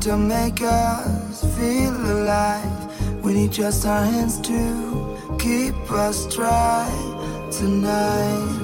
to make us feel alive. We need just our hands to keep us dry tonight.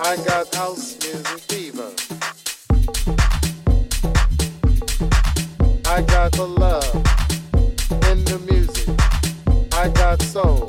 I got house music fever. I got the love in the music. I got soul.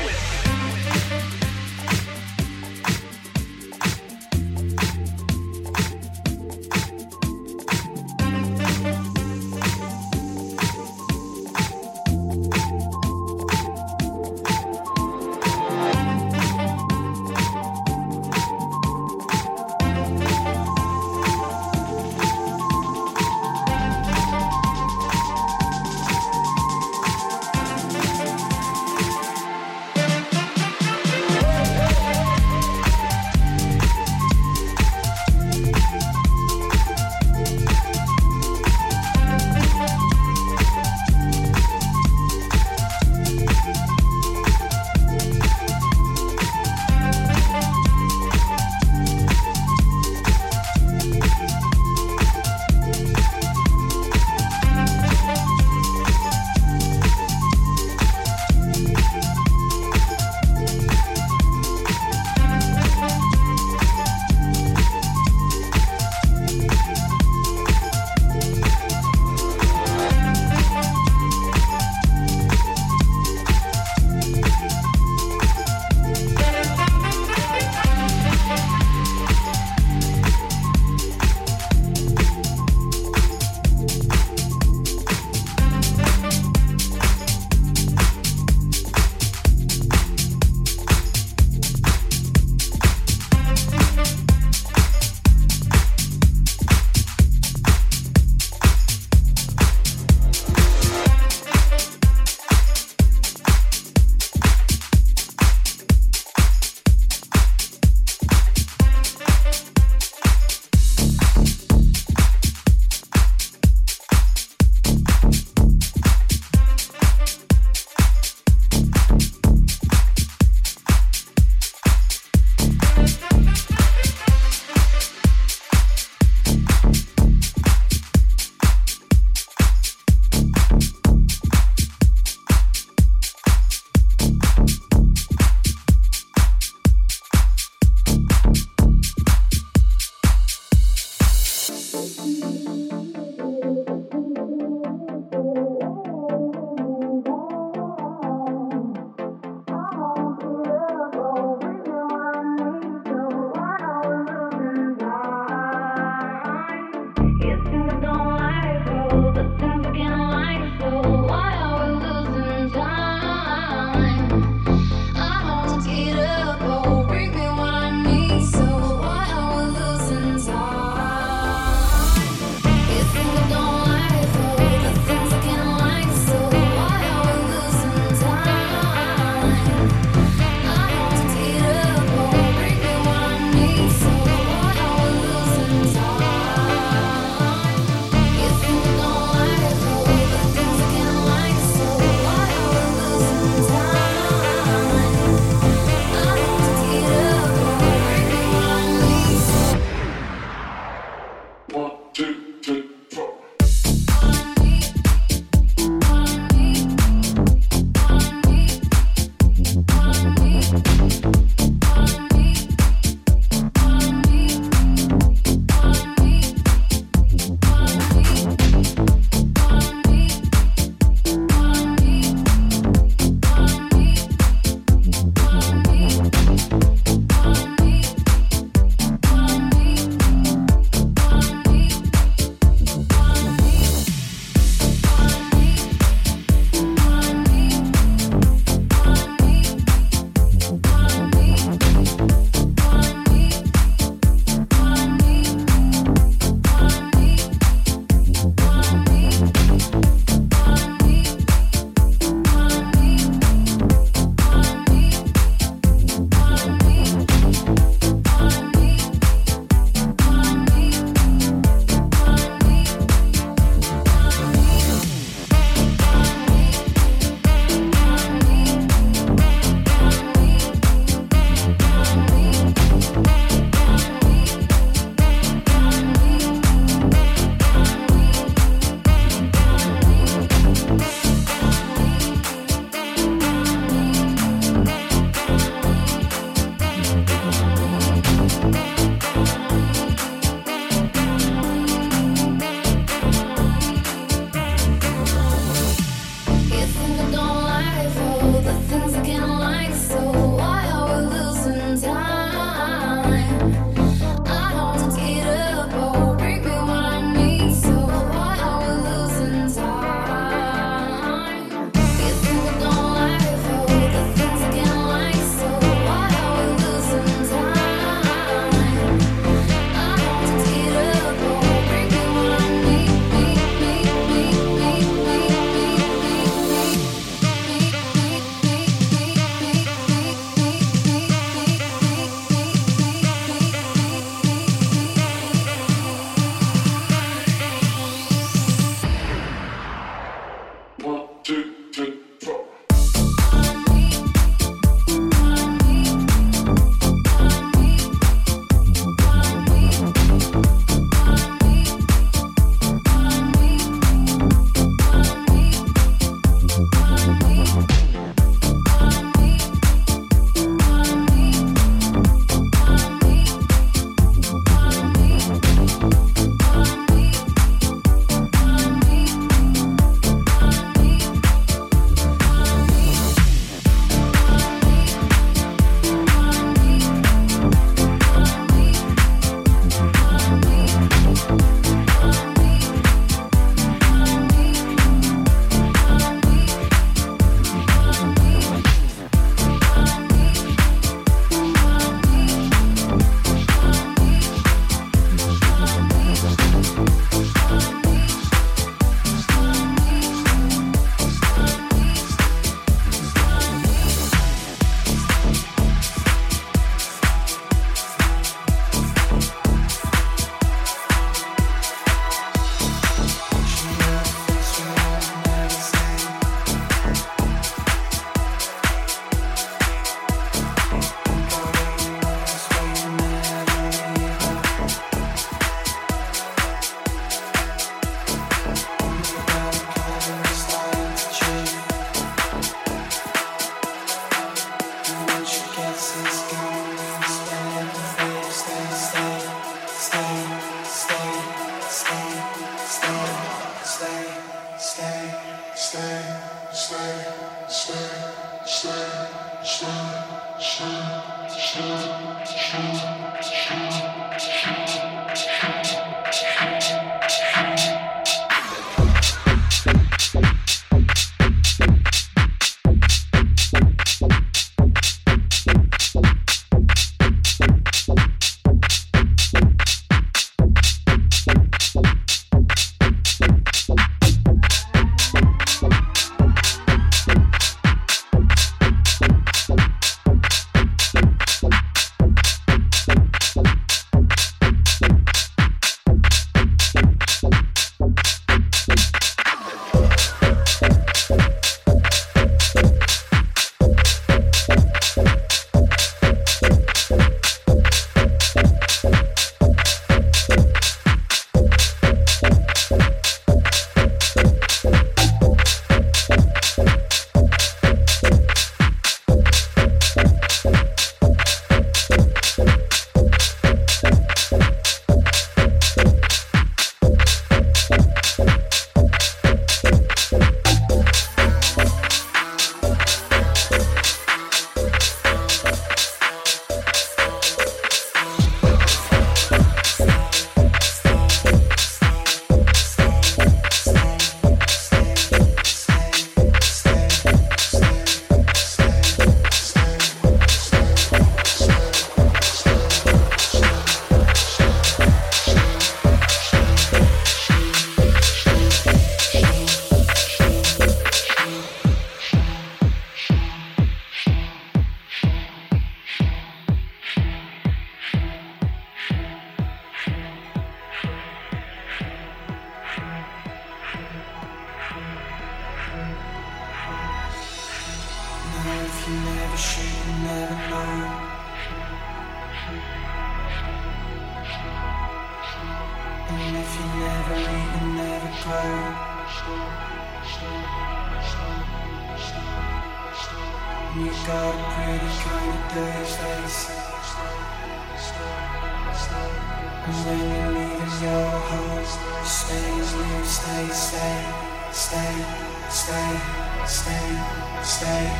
stay, stay, stay, stay,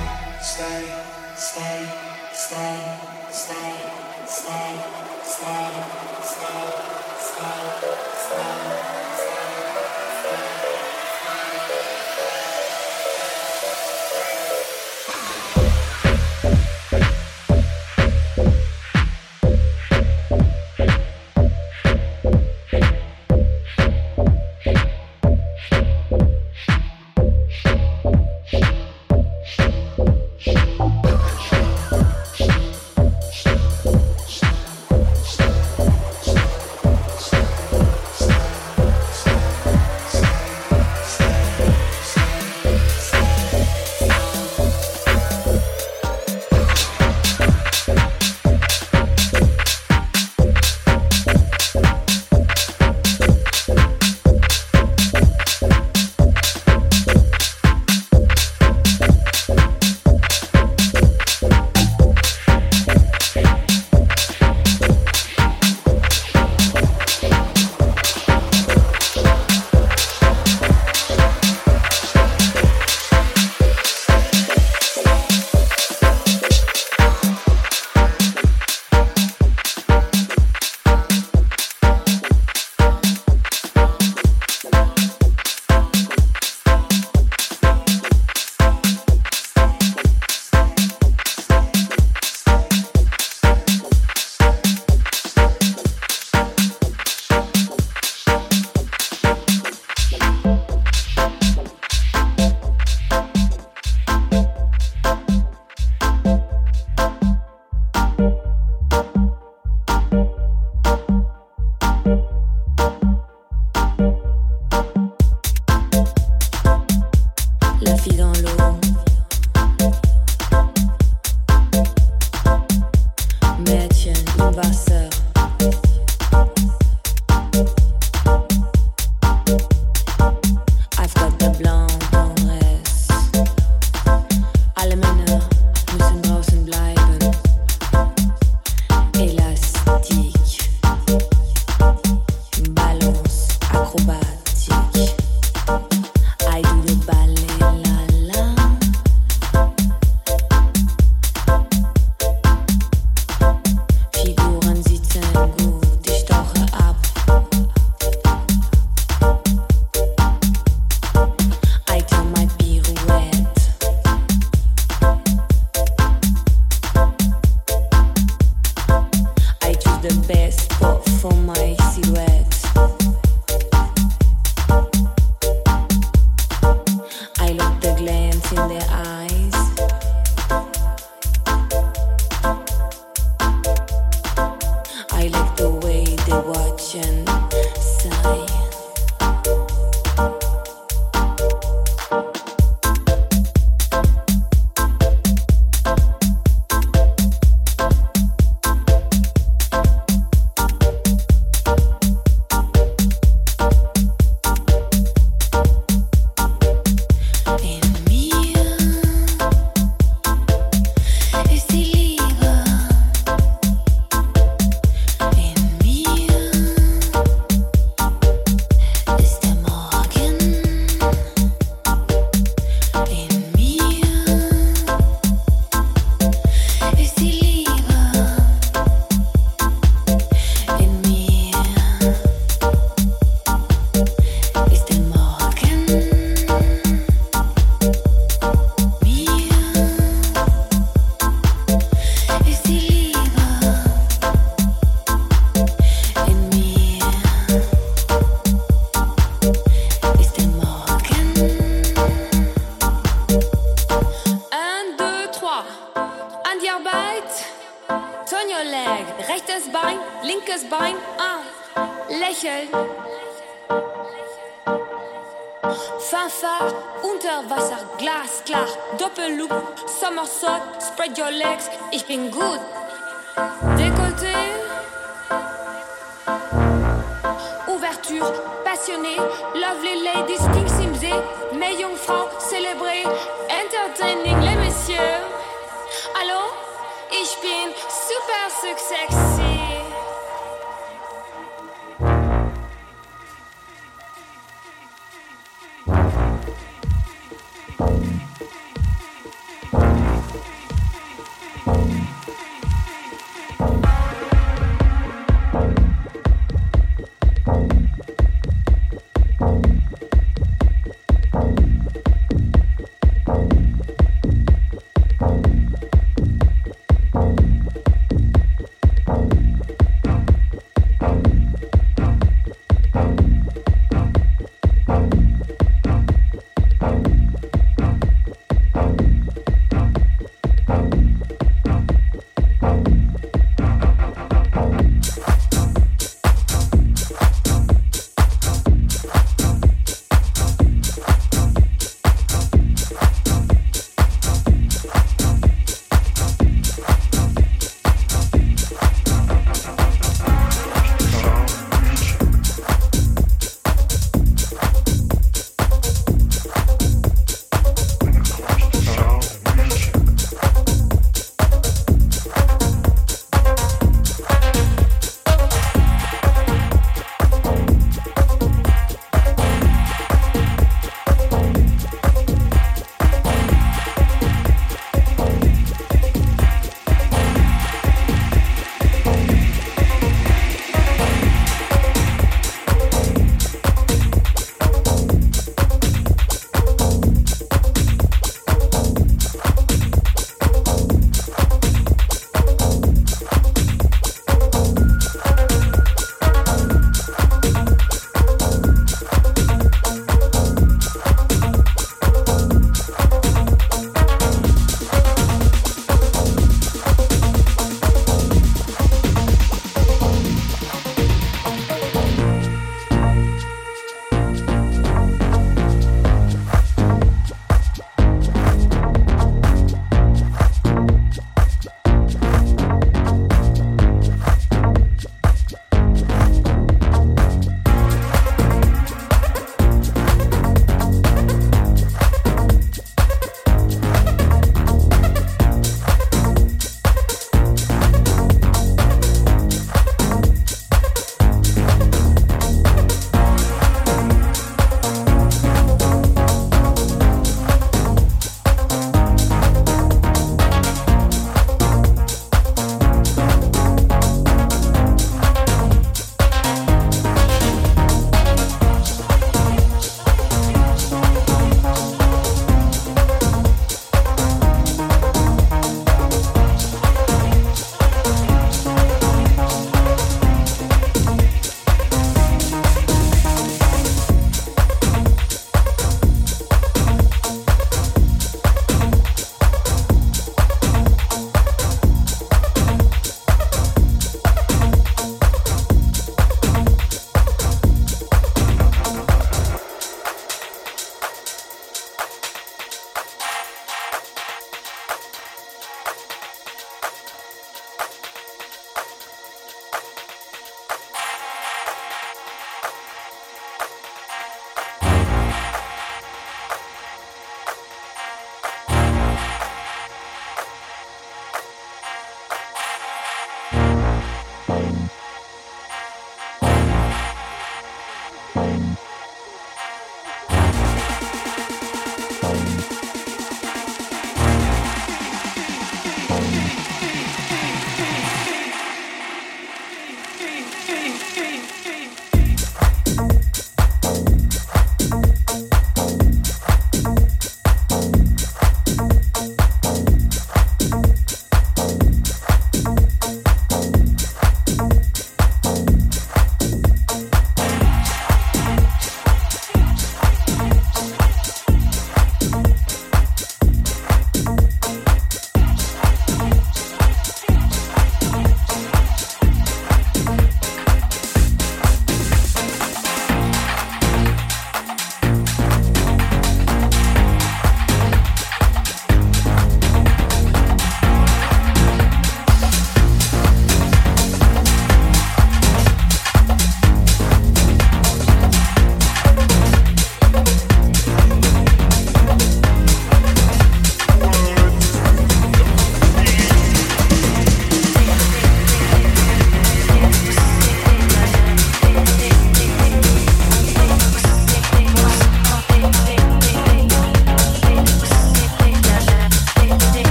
stay. stay, stay, stay, stay, stay, stay, stay, stay, stay.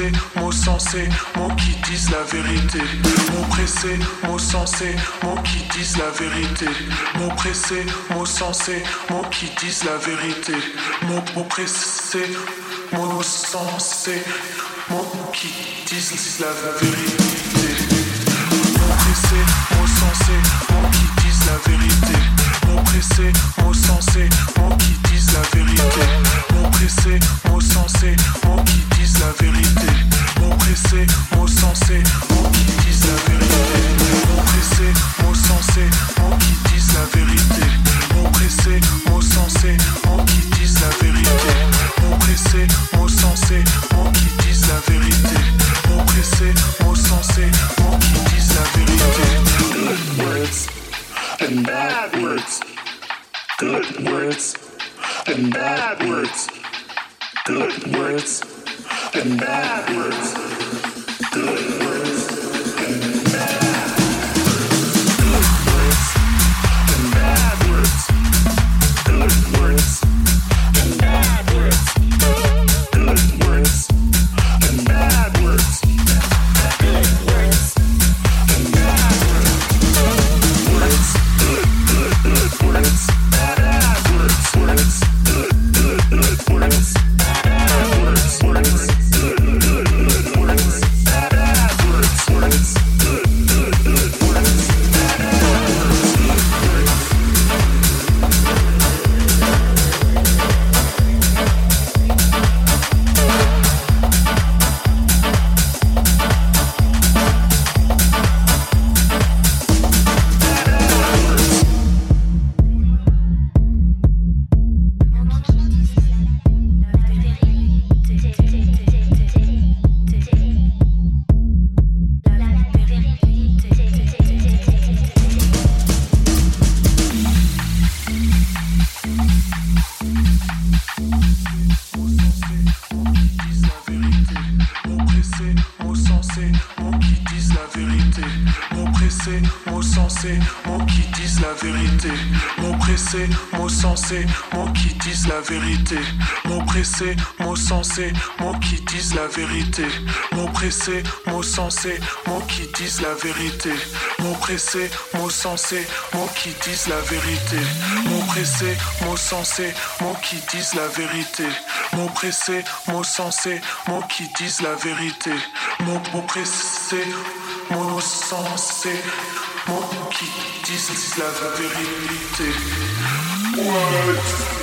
Mots pressés, mots sensés, mots qui disent la vérité. Mots pressés, mots sensés, mots qui disent la vérité. Mots pressés, mots sensés, mots qui disent la vérité. Mots pressés, mots sensés, mots qui disent la vérité. Mots pressés, mots sensés, mots qui la vérité. Qui disent la vérité. Mots pressés, mots sensés, mots qui disent la vérité. Mots qui disent la vérité. Mots qui disent la vérité. Qui vérité. backwards and backwards. Good. Pressés, mots sensés, mots qui disent la vérité. Mots pressés, mots sensés, mots qui disent la vérité. Mots pressés, mots sensés, mots qui disent la vérité. Mots pressés, mots sensés, mots qui disent la vérité. Mots mots pressés, mots sensés, mots qui disent la vérité. Words,